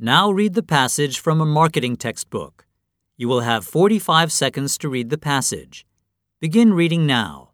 Now read the passage from a marketing textbook. You will have 45 seconds to read the passage. Begin reading now.